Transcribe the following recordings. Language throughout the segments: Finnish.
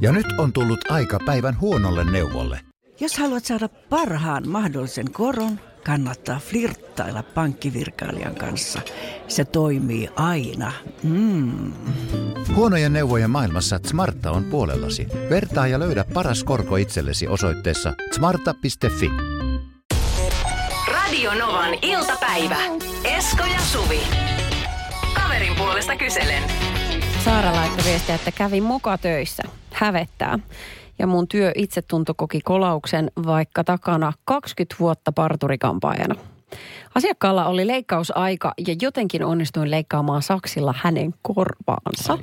Ja nyt on tullut aika päivän huonolle neuvolle. Jos haluat saada parhaan mahdollisen koron, kannattaa flirttailla pankkivirkailijan kanssa. Se toimii aina. Mm. Huonojen neuvojen maailmassa Smarta on puolellasi. Vertaa ja löydä paras korko itsellesi osoitteessa smarta.fi. Radio Novan iltapäivä. Esko ja Suvi. Kaverin puolesta kyselen. Saara laittoi viestiä, että kävi moka töissä. Hävettää. Ja mun työ itsetunto koki kolauksen, vaikka takana 20 vuotta parturikampaajana. Asiakkaalla oli leikkausaika ja jotenkin onnistuin leikkaamaan saksilla hänen korvaansa.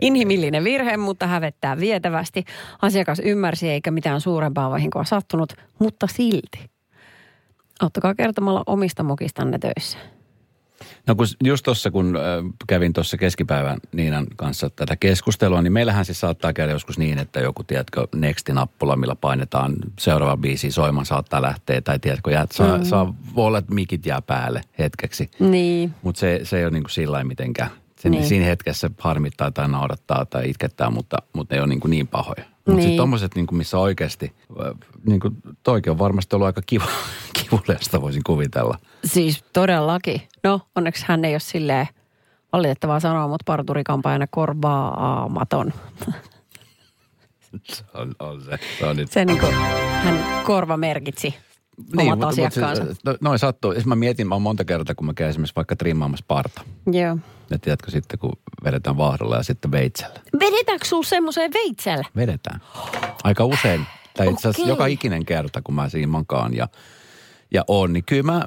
Inhimillinen virhe, mutta hävettää vietävästi. Asiakas ymmärsi eikä mitään suurempaa vahinkoa sattunut, mutta silti. Auttakaa kertomalla omista mokistanne töissä. No kun just tuossa, kun kävin tuossa keskipäivän Niinan kanssa tätä keskustelua, niin meillähän siis saattaa käydä joskus niin, että joku, tiedätkö, Nexti-nappula, millä painetaan seuraava biisi soimaan saattaa lähteä, tai tiedätkö, jää, saa, mm. saa, voi olla, että mikit jää päälle hetkeksi. Niin. Mutta se, se ei ole niin kuin sillä mitenkään. Se, Niin. Siinä hetkessä harmittaa tai naurattaa tai itkettää, mutta, mutta ne ei ole niin, kuin niin pahoja. Mutta Niin. sitten tommoset, niin kuin missä oikeasti, niin kuin toikin on varmasti ollut aika kiva, kivuliasta voisin kuvitella. Siis todellakin. No, onneksi hän ei ole silleen valitettavaa sanoa, mutta parturikampaajana korvaamaton. Se on, on se. Se on nyt Se niin kuin, hän korva merkitsi omat asiakkaansa. Mutta, no, noin sattuu. Siis mä mietin, mä oon monta kertaa, kun mä käyn esimerkiksi vaikka trimmaamassa parta. Joo. Ja tiedätkö sitten, kun vedetään vaahdolla ja sitten veitsellä. Vedetäänkö sulla semmoiseen veitselle? Vedetään. Aika usein. Tai itse asiassa Okei. joka ikinen kerta, kun mä siinä makaan ja, ja on, niin kyllä mä,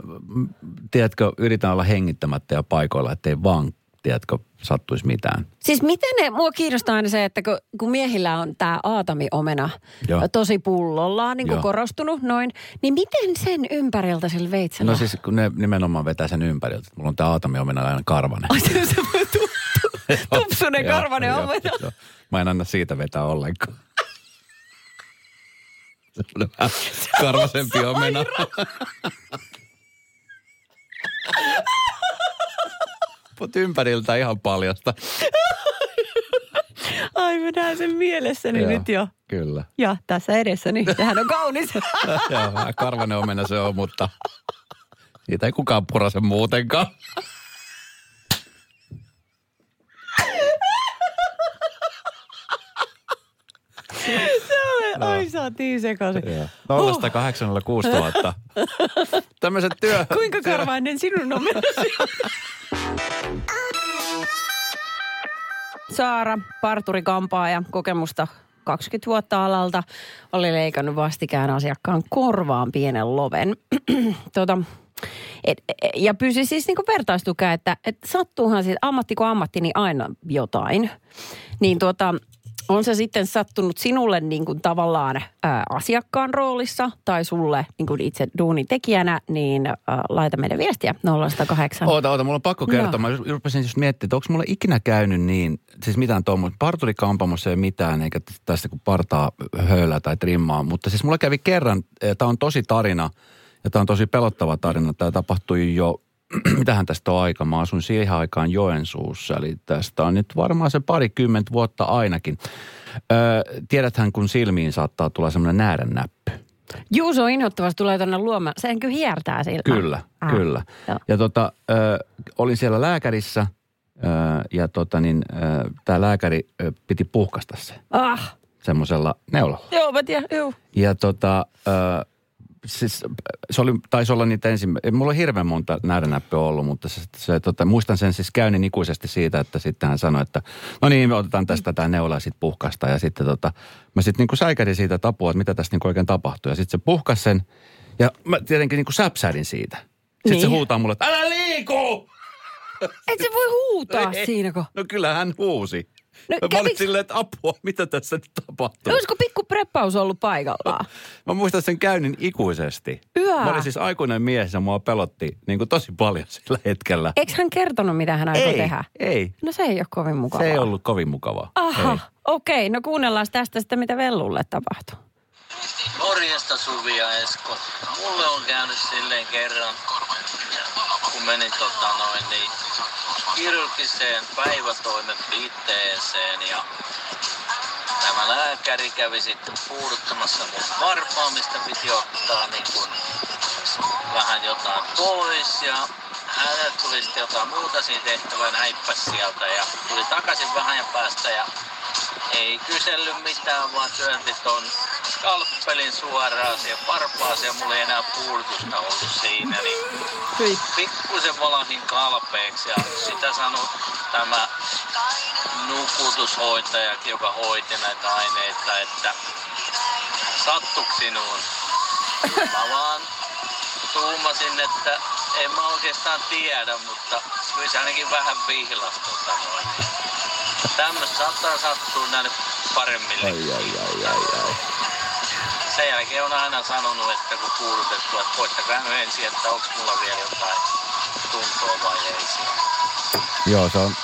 tiedätkö, yritän olla hengittämättä ja paikoilla, ettei vaan, tiedätkö, sattuisi mitään. Siis miten ne, mua kiinnostaa aina se, että kun, kun miehillä on tämä aatamiomena Joo. tosi pullollaan, niin kuin Joo. korostunut noin, niin miten sen ympäriltä sillä veitsellä? No siis kun ne nimenomaan vetää sen ympäriltä. että Mulla on tämä aatamiomena aina karvanen. Ai se, tu, tupsunen karvanen omena. Mä en anna siitä vetää ollenkaan. On karvasempi omena. Mutta ympäriltä ihan paljasta. Ai mä näen sen mielessäni Joo, nyt jo. Kyllä. Ja tässä edessäni. Tähän on kaunis. Joo, karvanen omena se on, mutta siitä ei kukaan purase muutenkaan. Ai saatiin sekaisin. Nollasta 806 000. Tämmöiset työ... Kuinka karvainen sinun omenasi Saara, parturikampaaja, kokemusta 20 vuotta alalta, oli leikannut vastikään asiakkaan korvaan pienen loven. tota, et, et, ja pyysi siis niinku vertaistukea, että et sattuuhan siis ammatti kuin ammatti, niin aina jotain. Niin tuota, on se sitten sattunut sinulle niin kuin tavallaan ää, asiakkaan roolissa tai sulle niin kuin itse duunin tekijänä, niin ää, laita meidän viestiä 0108. Oota, oota, mulla on pakko kertoa. No. Mä rupesin just miettimään, että onko mulla ikinä käynyt niin, siis mitään tuommoista, parturikampamossa ei mitään, eikä tästä kun partaa höylää tai trimmaa, mutta siis mulla kävi kerran, tämä on tosi tarina, ja tämä on tosi pelottava tarina. Tämä tapahtui jo, mitähän tästä on aika, mä asun siihen aikaan Joensuussa, eli tästä on nyt varmaan se parikymmentä vuotta ainakin. Öö, tiedäthän, kun silmiin saattaa tulla semmoinen näärännäppy. Juuso inhottavasti tulee tänne luomaan. Sehän kyllä hiertää sillä. Kyllä, Ah, kyllä. joo. Ja tota, ö, olin siellä lääkärissä ö, ja tota niin, tämä lääkäri ö, piti puhkasta se Ah, semmoisella neulalla. joo mä tiedän, joo. Ja tota, ö, siis se oli, taisi olla niitä ensimmäisiä, mulla on hirveän monta näädänäppöä ollut, mutta se, se, tota, muistan sen siis käynnin ikuisesti siitä, että sitten hän sanoi, että no niin, me otetaan tästä tämä neula ja sitten puhkasta. Ja sitten tota, mä sitten niinku säikärin siitä että apua, että mitä tässä niinku oikein tapahtuu. Ja sitten se puhkasi sen ja mä tietenkin niinku säpsähdin siitä. Sitten Niin. se huutaa mulle, että älä liiku! Et se voi huutaa Ei. siinä, kun... No kyllä hän huusi. No, No, mä olin kävikö- silleen, että apua, mitä tässä nyt tapahtuu? Olisiko pikku preppaus ollut paikallaan? Mä muistan sen käynnin ikuisesti. Hyvä. Mä olin siis aikuinen mies ja mua pelotti niin kuin tosi paljon sillä hetkellä. Eikö hän kertonut, mitä hän aikoo ei, tehdä? ei. No se ei ole kovin mukavaa. Se ei ollut kovin mukavaa. Aha, Ei. okei. Okay, no kuunnellaan tästä sitten, mitä Vellulle tapahtuu. Morjesta Suvi ja Esko. Mulle on käynyt silleen kerran, kun menin tota noin niin kirurgiseen päivätoimenpiteeseen ja tämä lääkäri kävi sitten puuduttamassa mun varpaa, mistä piti ottaa niin kun vähän jotain pois ja hänelle tuli sitten jotain muuta siinä tehtävää, häippäsi sieltä ja tuli takaisin vähän ja päästä ja ei kysellyt mitään, vaan työnti ton skalppelin suoraan siihen varpaaseen ja mulla ei enää puudutusta ollut siinä, niin pikkusen valahin kalpeeksi ja sitä sanoi tämä nukutushoitaja, joka hoiti näitä aineita, että sattuiko sinuun? Mä vaan tuumasin, että en mä oikeastaan tiedä, mutta kyllä se ainakin vähän vihlas tota noin. Tämmöistä saattaa sattua näille paremmille. Ai, ai, ai, ai, ai. Sen jälkeen on aina sanonut, että kun kuulutettu, että koittakaa nyt ensin, että onko mulla vielä jotain tuntoa vai ei siellä. Joo, se on,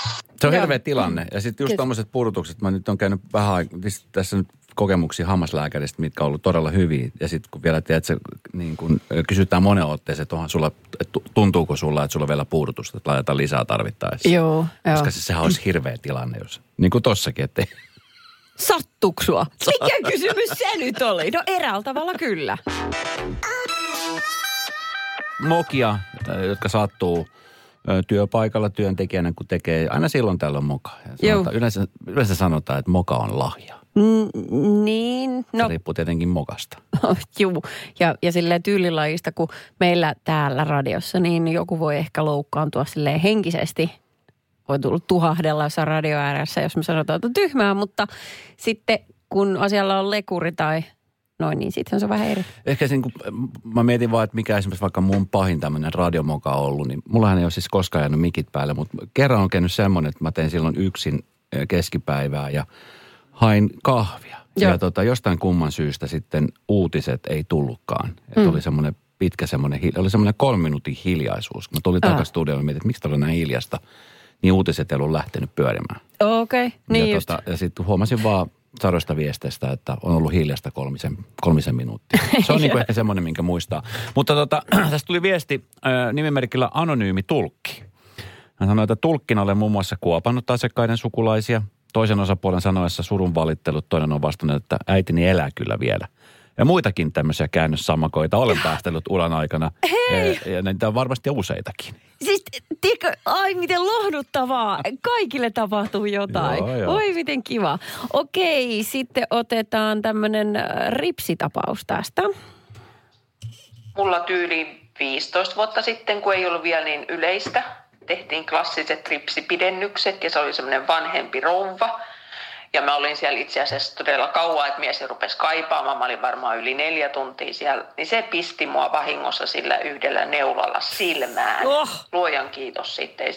se on Joo. hirveä tilanne. Ja sitten just tuommoiset pudotukset, mä nyt on käynyt vähän siis tässä nyt kokemuksia hammaslääkäristä, mitkä on ollut todella hyviä. Ja sitten kun vielä tiedät, se, niin kun kysytään monen otteeseen, että sulla, että tuntuuko sulla, että sulla on vielä puudutusta, että laitetaan lisää tarvittaessa. Joo, joo. Koska siis sehän olisi hirveä tilanne, jos, niin kuin tossakin, että Sattuksua? Mikä kysymys se nyt oli? No eräällä tavalla kyllä. mokia, jotka sattuu työpaikalla työntekijänä, kun tekee, aina silloin tällöin moka. Sanotaan, yleensä, yleensä sanotaan, että moka on lahja. Mm, niin, Se no riippuu tietenkin mokasta. juu. Ja, ja silleen tyylilajista, kun meillä täällä radiossa, niin joku voi ehkä loukkaantua silleen henkisesti. Voi tulla tuhahdella jossain radio ääressä, jos me sanotaan, että tyhmää, mutta sitten kun asialla on lekuri tai noin, niin sitten se on vähän eri. Ehkä sen, kun mä mietin vaan, että mikä esimerkiksi vaikka mun pahin tämmöinen radiomoka on ollut, niin mullahan ei ole siis koskaan jäänyt mikit päälle, mutta kerran on käynyt semmoinen, että mä tein silloin yksin keskipäivää ja hain kahvia. Joo. Ja tota, jostain kumman syystä sitten uutiset ei tullutkaan. Että Mm. oli semmoinen pitkä semmoinen, oli semmoinen kolmen minuutin hiljaisuus. Kun mä tulin takaisin studioon ja mietin, että miksi täällä on näin hiljasta, niin uutiset ei ollut lähtenyt pyörimään. Okei, okay, niin ja, just. tota, ja sitten huomasin vaan sadoista viesteistä, että on ollut hiljasta kolmisen, kolmisen minuuttia. Se on niinku ehkä semmoinen, minkä muistaa. Mutta tota, tästä tuli viesti äh, nimimerkillä Anonyymi Tulkki. Hän sanoi, että tulkkina olen muun muassa kuopannut asiakkaiden sukulaisia. Toisen osapuolen sanoessa surun valittelut, toinen on vastannut, että äitini elää kyllä vielä. Ja muitakin tämmöisiä käännössammakoita olen päästellyt uran aikana. Hei! Ja, ja niitä on varmasti useitakin. Siis, tiedätkö, ai miten lohduttavaa. Kaikille tapahtuu jotain. Joo, joo. Oi miten kiva. Okei, sitten otetaan tämmöinen ripsitapaus tästä. Mulla tyyli 15 vuotta sitten, kun ei ollut vielä niin yleistä, tehtiin klassiset ripsipidennykset ja se oli semmoinen vanhempi rouva. Ja mä olin siellä itse asiassa todella kauan, että mies rupesi kaipaamaan. Mä olin varmaan yli neljä tuntia siellä. Niin se pisti mua vahingossa sillä yhdellä neulalla silmään. Oh. Luojan kiitos, sitten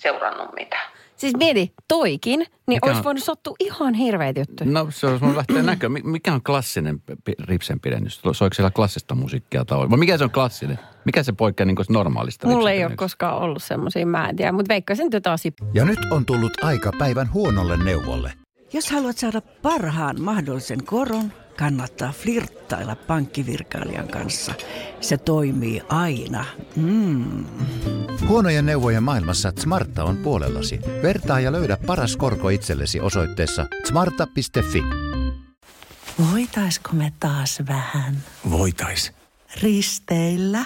seurannut mitään. Siis mieti, toikin, niin olisi voinut sattua ihan hirveitä juttuja. No se olisi voinut lähteä näköä. Mi- Mikä on klassinen ripsen pidennys? Soiko siellä klassista musiikkia tai vai mikä se on klassinen? Mikä se poikkeaa niin normaalista Mulla ei ole koskaan ollut semmoisia, mä en tiedä, mutta jotain sip- Ja nyt on tullut aika päivän huonolle neuvolle. Jos haluat saada parhaan mahdollisen koron, kannattaa flirttailla pankkivirkailijan kanssa. Se toimii aina. Mm. Huonojen neuvojen maailmassa Smarta on puolellasi. Vertaa ja löydä paras korko itsellesi osoitteessa smarta.fi. Voitaisko me taas vähän Voitais. risteillä?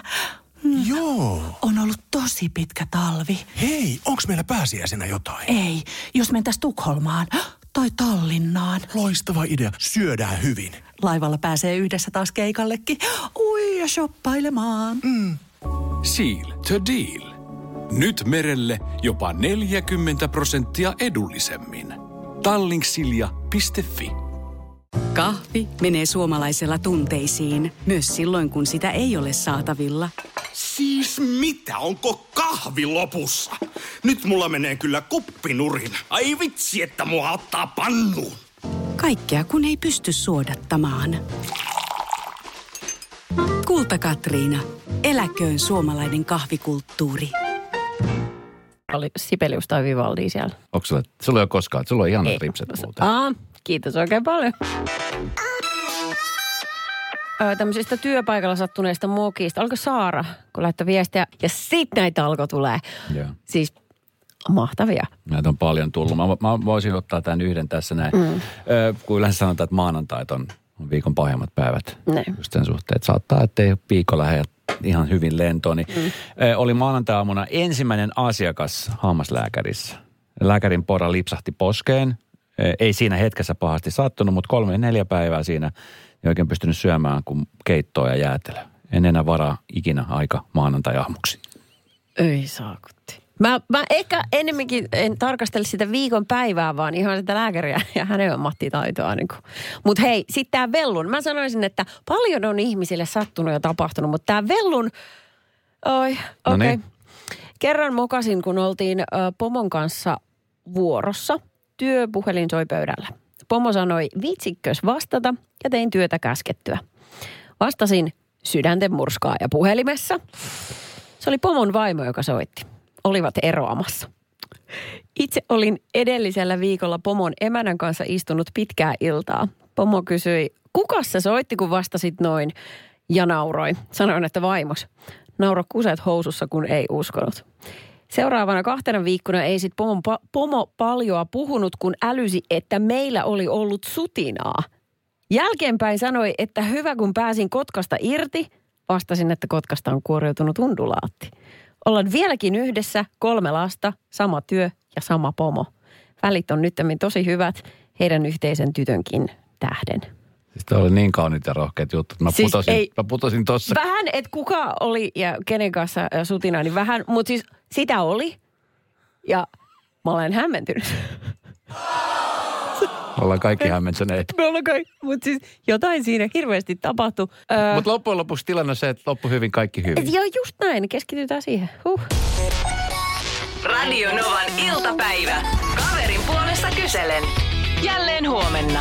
Joo. On ollut tosi pitkä talvi. Hei, onks meillä pääsiäisenä jotain? Ei, jos mentäis Tukholmaan tai Tallinnaan. Loistava idea. Syödään hyvin. Laivalla pääsee yhdessä taas keikallekin. Ui ja shoppailemaan. Seal to deal. Nyt merelle jopa 40 prosenttia edullisemmin. Tallingsilja.fi Kahvi menee suomalaisella tunteisiin, myös silloin kun sitä ei ole saatavilla. Siis mitä? Onko kahvi lopussa? Nyt mulla menee kyllä kuppinurin. Ai vitsi, että mua ottaa pannuun. Kaikkea kun ei pysty suodattamaan. Kulta Katriina. Eläköön suomalainen kahvikulttuuri. Oli Sibelius tai Vivaldi siellä. Onko sulla, sulla ei ole koskaan, sulla on ihanat Ei. ripset muuten. Aa, kiitos oikein paljon. Ö, tämmöisistä työpaikalla sattuneista mokista. Oliko Saara, kun laittoi viestiä? Ja sit näitä alkoi tulee. Joo. Siis Mahtavia. Näitä on paljon tullut. Mä, mä voisin ottaa tämän yhden tässä näin. Mm. Ö, kun yleensä sanotaan, että maanantait on, on viikon pahimmat päivät. Ne. Just sen suhteen, että saattaa, ettei viikko lähde ihan hyvin lentoon. Niin, Mm. oli maanantai-aamuna ensimmäinen asiakas hammaslääkärissä. Lääkärin pora lipsahti poskeen. Ei siinä hetkessä pahasti sattunut, mutta kolme neljä päivää siinä ei oikein pystynyt syömään kuin keittoa ja jäätelöä. En enää varaa ikinä aika maanantai-aamuksi. Ei saakutti. Mä, mä ehkä enemmänkin en tarkastele sitä viikon päivää, vaan ihan sitä lääkäriä ja hänen ammattitaitoa. Niin mutta hei, sitten tämä vellun. Mä sanoisin, että paljon on ihmisille sattunut ja tapahtunut, mutta tämä vellun, oi, okei. No Okay. niin. Kerran mokasin, kun oltiin ö, pomon kanssa vuorossa. Työpuhelin soi pöydällä. Pomo sanoi, viitsikkös vastata ja tein työtä käskettyä. Vastasin sydänten murskaa ja puhelimessa. Se oli pomon vaimo, joka soitti. Olivat eroamassa. Itse olin edellisellä viikolla pomon emänän kanssa istunut pitkää iltaa. Pomo kysyi, kuka se soitti, kun vastasit noin? Ja nauroi. Sanoin, että vaimos. Nauro kuset housussa, kun ei uskonut. Seuraavana kahtena viikkona ei sit pomo, pomo paljoa puhunut, kun älysi, että meillä oli ollut sutinaa. Jälkeenpäin sanoi, että hyvä kun pääsin Kotkasta irti. Vastasin, että Kotkasta on kuoriutunut undulaatti. Ollaan vieläkin yhdessä, kolme lasta, sama työ ja sama pomo. Välit on nyt tosi hyvät heidän yhteisen tytönkin tähden. Siis toi oli niin kauniit ja rohkeat että Mä Siis putosin, ei- mä putosin tossa. Vähän, että kuka oli ja kenen kanssa sutina, niin vähän, mutta siis sitä oli. Ja mä olen hämmentynyt. Ollaan kaikki hämmentyneet. Me ollaan kai, mutta siis jotain siinä hirveästi tapahtui. Öö, Mutta loppujen lopuksi tilanne on se, että loppu hyvin, kaikki hyvin. Joo, just näin. Keskitytään siihen. Huh. Radio Novan iltapäivä. Kaverin puolesta kyselen. Jälleen huomenna.